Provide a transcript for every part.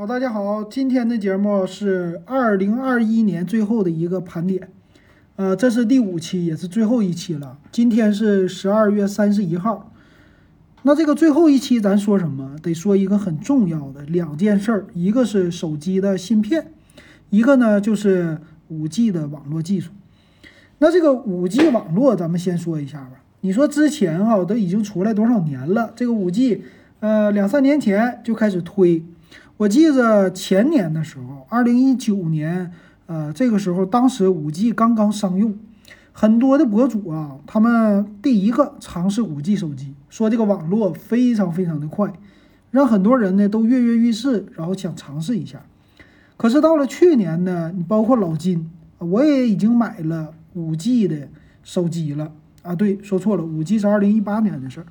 好，大家好，今天的节目是二零二一年最后的一个盘点，呃，这是第五期，也是最后一期了。今天是十二月三十一号，那这个最后一期咱说什么？得说一个很重要的两件事儿，一个是手机的芯片，一个呢就是五 G 的网络技术。那这个五 G 网络，咱们先说一下吧。你说之前哈都已经出来多少年了？这个五 G，呃，两三年前就开始推。我记着前年的时候，二零一九年，呃，这个时候当时五 G 刚刚商用，很多的博主啊，他们第一个尝试五 G 手机，说这个网络非常非常的快，让很多人呢都跃跃欲试，然后想尝试一下。可是到了去年呢，你包括老金，我也已经买了五 G 的手机了啊，对，说错了，五 G 是二零一八年的事儿，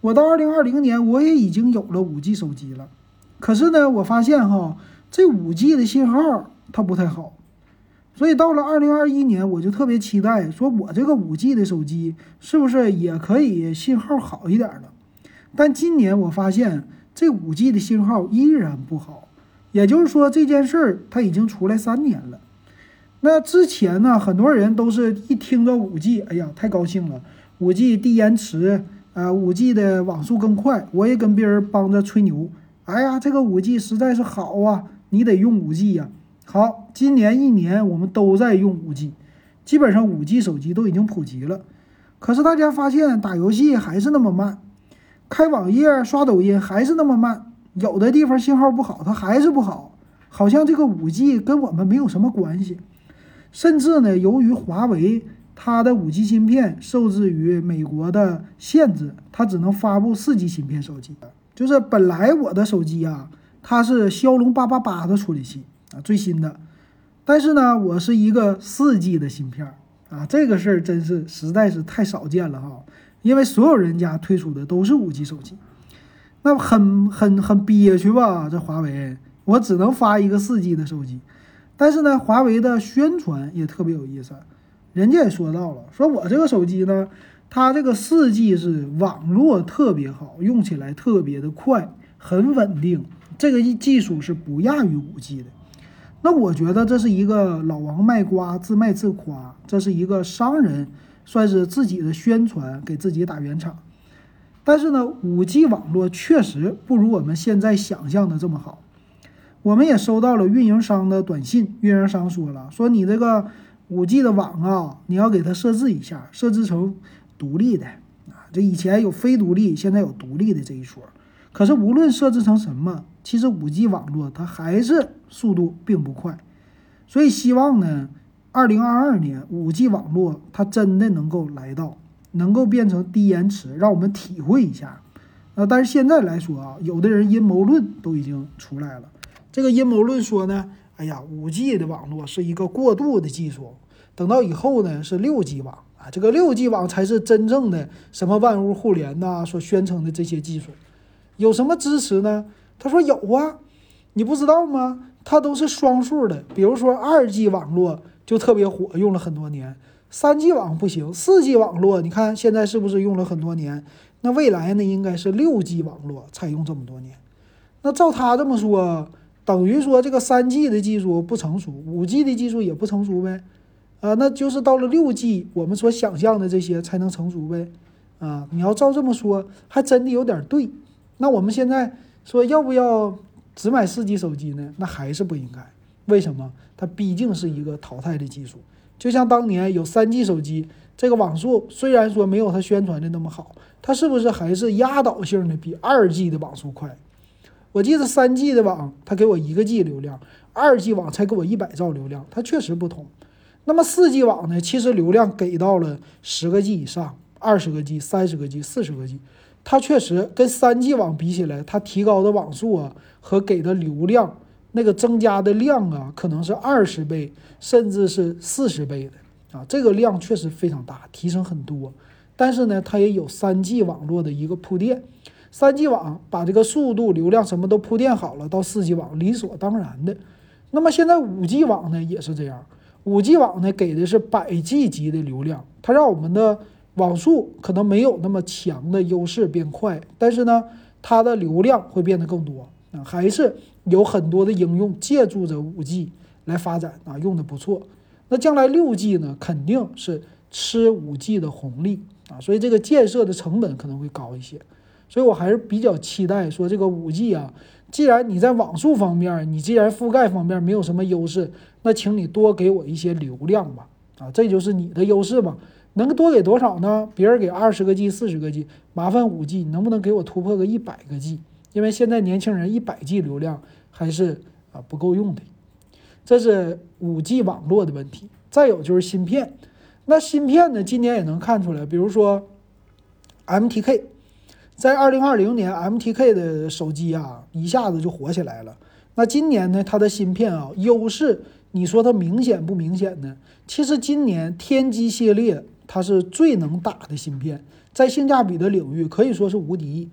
我到二零二零年我也已经有了五 G 手机了。可是呢，我发现哈，这五 G 的信号它不太好，所以到了二零二一年，我就特别期待，说我这个五 G 的手机是不是也可以信号好一点了？但今年我发现这五 G 的信号依然不好，也就是说这件事儿它已经出来三年了。那之前呢，很多人都是一听着五 G，哎呀，太高兴了，五 G 低延迟，呃，五 G 的网速更快，我也跟别人帮着吹牛。哎呀，这个五 G 实在是好啊！你得用五 G 呀。好，今年一年我们都在用五 G，基本上五 G 手机都已经普及了。可是大家发现打游戏还是那么慢，开网页刷抖音还是那么慢，有的地方信号不好，它还是不好，好像这个五 G 跟我们没有什么关系。甚至呢，由于华为它的五 G 芯片受制于美国的限制，它只能发布四 G 芯片手机。就是本来我的手机啊，它是骁龙八八八的处理器啊，最新的。但是呢，我是一个四 G 的芯片啊，这个事儿真是实在是太少见了哈。因为所有人家推出的都是五 G 手机，那很很很憋屈吧？这华为，我只能发一个四 G 的手机。但是呢，华为的宣传也特别有意思，人家也说到了，说我这个手机呢。它这个四 G 是网络特别好，用起来特别的快，很稳定。这个技术是不亚于五 G 的。那我觉得这是一个老王卖瓜，自卖自夸，这是一个商人算是自己的宣传，给自己打圆场。但是呢，五 G 网络确实不如我们现在想象的这么好。我们也收到了运营商的短信，运营商说了，说你这个五 G 的网啊，你要给它设置一下，设置成。独立的啊，这以前有非独立，现在有独立的这一说。可是无论设置成什么，其实五 G 网络它还是速度并不快。所以希望呢，二零二二年五 G 网络它真的能够来到，能够变成低延迟，让我们体会一下。啊，但是现在来说啊，有的人阴谋论都已经出来了。这个阴谋论说呢，哎呀，五 G 的网络是一个过渡的技术，等到以后呢是六 G 网。啊，这个六 G 网才是真正的什么万物互联呐？所宣称的这些技术，有什么支持呢？他说有啊，你不知道吗？它都是双数的。比如说二 G 网络就特别火，用了很多年；三 G 网不行，四 G 网络你看现在是不是用了很多年？那未来呢？应该是六 G 网络采用这么多年。那照他这么说，等于说这个三 G 的技术不成熟，五 G 的技术也不成熟呗？啊，那就是到了六 G，我们所想象的这些才能成熟呗。啊，你要照这么说，还真的有点对。那我们现在说要不要只买四 G 手机呢？那还是不应该。为什么？它毕竟是一个淘汰的技术。就像当年有三 G 手机，这个网速虽然说没有它宣传的那么好，它是不是还是压倒性的比二 G 的网速快？我记得三 G 的网，它给我一个 G 流量，二 G 网才给我一百兆流量，它确实不同。那么四 G 网呢？其实流量给到了十个 G 以上，二十个 G、三十个 G、四十个 G，它确实跟三 G 网比起来，它提高的网速啊和给的流量那个增加的量啊，可能是二十倍甚至是四十倍的啊，这个量确实非常大，提升很多。但是呢，它也有三 G 网络的一个铺垫，三 G 网把这个速度、流量什么都铺垫好了，到四 G 网理所当然的。那么现在五 G 网呢，也是这样。五 G 网呢，给的是百 G 级的流量，它让我们的网速可能没有那么强的优势变快，但是呢，它的流量会变得更多啊，还是有很多的应用借助着五 G 来发展啊，用的不错。那将来六 G 呢，肯定是吃五 G 的红利啊，所以这个建设的成本可能会高一些。所以我还是比较期待说这个五 G 啊，既然你在网速方面，你既然覆盖方面没有什么优势，那请你多给我一些流量吧，啊，这就是你的优势嘛。能多给多少呢？别人给二十个 G、四十个 G，麻烦五 G 能不能给我突破个一百个 G？因为现在年轻人一百 G 流量还是啊不够用的，这是五 G 网络的问题。再有就是芯片，那芯片呢，今年也能看出来，比如说 MTK，在二零二零年 MTK 的手机啊一下子就火起来了。那今年呢，它的芯片啊优势，你说它明显不明显呢？其实今年天玑系列。它是最能打的芯片，在性价比的领域可以说是无敌。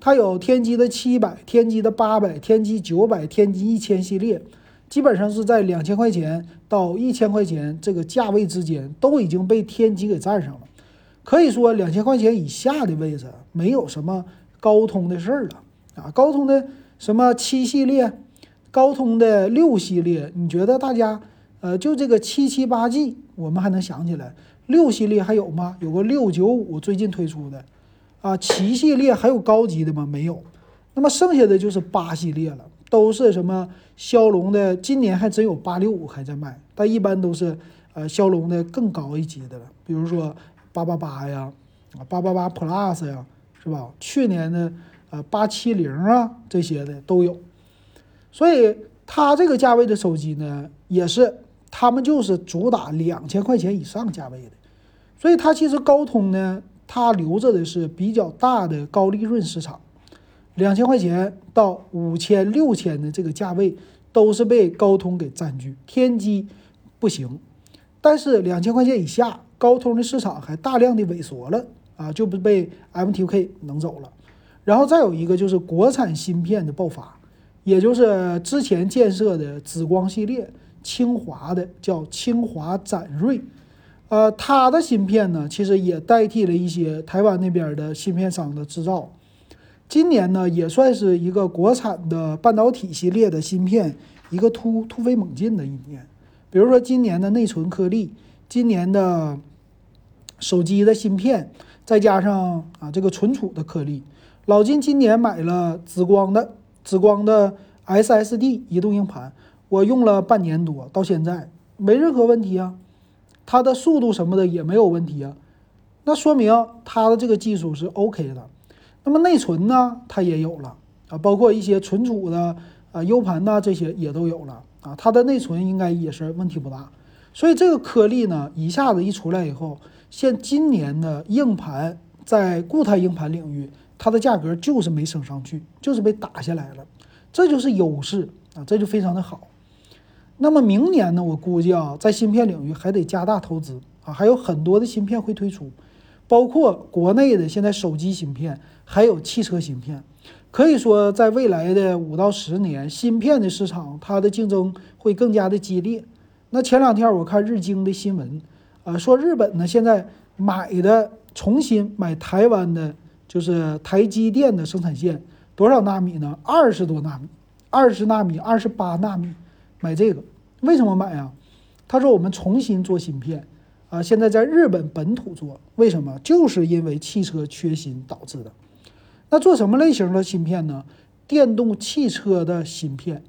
它有天玑的七百、天玑的八百、天玑九百、天玑一千系列，基本上是在两千块钱到一千块钱这个价位之间，都已经被天玑给占上了。可以说两千块钱以下的位置没有什么高通的事儿了啊！高通的什么七系列、高通的六系列，你觉得大家呃就这个七七八 G，我们还能想起来？六系列还有吗？有个六九五最近推出的，啊，七系列还有高级的吗？没有。那么剩下的就是八系列了，都是什么骁龙的？今年还真有八六五还在卖，但一般都是呃骁龙的更高一级的了，比如说八八八呀，啊八八八 Plus 呀，是吧？去年的呃八七零啊这些的都有。所以它这个价位的手机呢，也是他们就是主打两千块钱以上价位的。所以它其实高通呢，它留着的是比较大的高利润市场，两千块钱到五千、六千的这个价位都是被高通给占据。天玑不行，但是两千块钱以下，高通的市场还大量的萎缩了啊，就不被 MTK 能走了。然后再有一个就是国产芯片的爆发，也就是之前建设的紫光系列，清华的叫清华展锐。呃，它的芯片呢，其实也代替了一些台湾那边的芯片商的制造。今年呢，也算是一个国产的半导体系列的芯片一个突突飞猛进的一年。比如说今年的内存颗粒，今年的手机的芯片，再加上啊这个存储的颗粒。老金今年买了紫光的紫光的 SSD 移动硬盘，我用了半年多，到现在没任何问题啊。它的速度什么的也没有问题啊，那说明它的这个技术是 OK 的。那么内存呢，它也有了啊，包括一些存储的啊 U 盘呐，这些也都有了啊。它的内存应该也是问题不大。所以这个颗粒呢，一下子一出来以后，现今年的硬盘在固态硬盘领域，它的价格就是没升上去，就是被打下来了，这就是优势啊，这就非常的好。那么明年呢？我估计啊，在芯片领域还得加大投资啊，还有很多的芯片会推出，包括国内的现在手机芯片，还有汽车芯片。可以说，在未来的五到十年，芯片的市场它的竞争会更加的激烈。那前两天我看日经的新闻，呃，说日本呢现在买的重新买台湾的，就是台积电的生产线，多少纳米呢？二十多纳米，二十纳米，二十八纳米。买这个为什么买啊？他说我们重新做芯片啊，现在在日本本土做，为什么？就是因为汽车缺芯导致的。那做什么类型的芯片呢？电动汽车的芯片，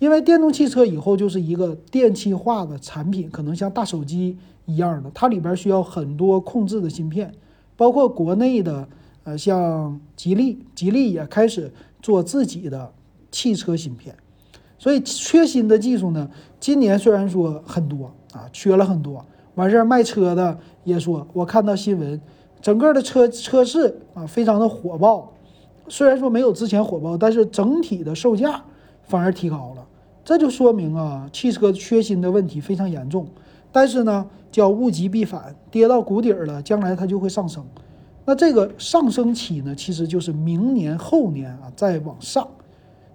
因为电动汽车以后就是一个电气化的产品，可能像大手机一样的，它里边需要很多控制的芯片，包括国内的呃像吉利，吉利也开始做自己的汽车芯片。所以缺芯的技术呢，今年虽然说很多啊，缺了很多，完事儿卖车的也说，我看到新闻，整个的车车市啊非常的火爆，虽然说没有之前火爆，但是整体的售价反而提高了，这就说明啊，汽车缺芯的问题非常严重。但是呢，叫物极必反，跌到谷底了，将来它就会上升。那这个上升期呢，其实就是明年后年啊再往上。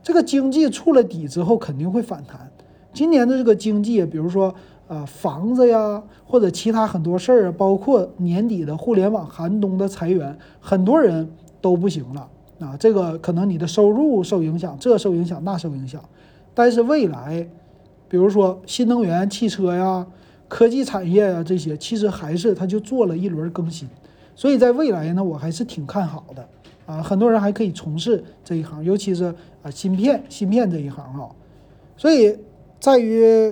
这个经济触了底之后肯定会反弹。今年的这个经济，比如说啊房子呀，或者其他很多事儿啊，包括年底的互联网寒冬的裁员，很多人都不行了，啊，这个可能你的收入受影响，这受影响，那受影响。但是未来，比如说新能源汽车呀、科技产业啊这些，其实还是它就做了一轮更新。所以在未来呢，我还是挺看好的啊。很多人还可以从事这一行，尤其是啊芯片、芯片这一行啊。所以在于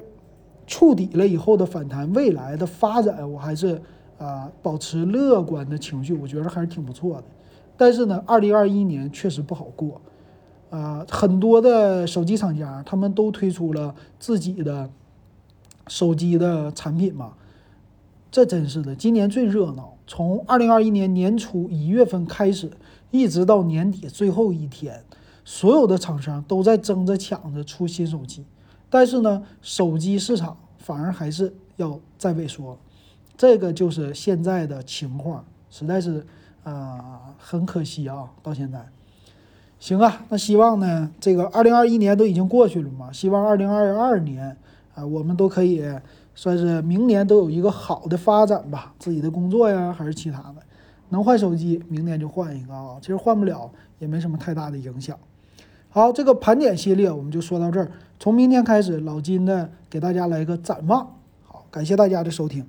触底了以后的反弹，未来的发展，我还是啊保持乐观的情绪，我觉得还是挺不错的。但是呢，二零二一年确实不好过，啊，很多的手机厂家他们都推出了自己的手机的产品嘛，这真是的，今年最热闹，从二零二一年年初一月份开始，一直到年底最后一天，所有的厂商都在争着抢着出新手机，但是呢，手机市场反而还是要在萎缩，这个就是现在的情况，实在是。啊，很可惜啊，到现在，行啊，那希望呢，这个二零二一年都已经过去了嘛，希望二零二二年啊，我们都可以算是明年都有一个好的发展吧，自己的工作呀，还是其他的，能换手机，明年就换一个啊，其实换不了也没什么太大的影响。好，这个盘点系列我们就说到这儿，从明天开始，老金呢给大家来一个展望。好，感谢大家的收听。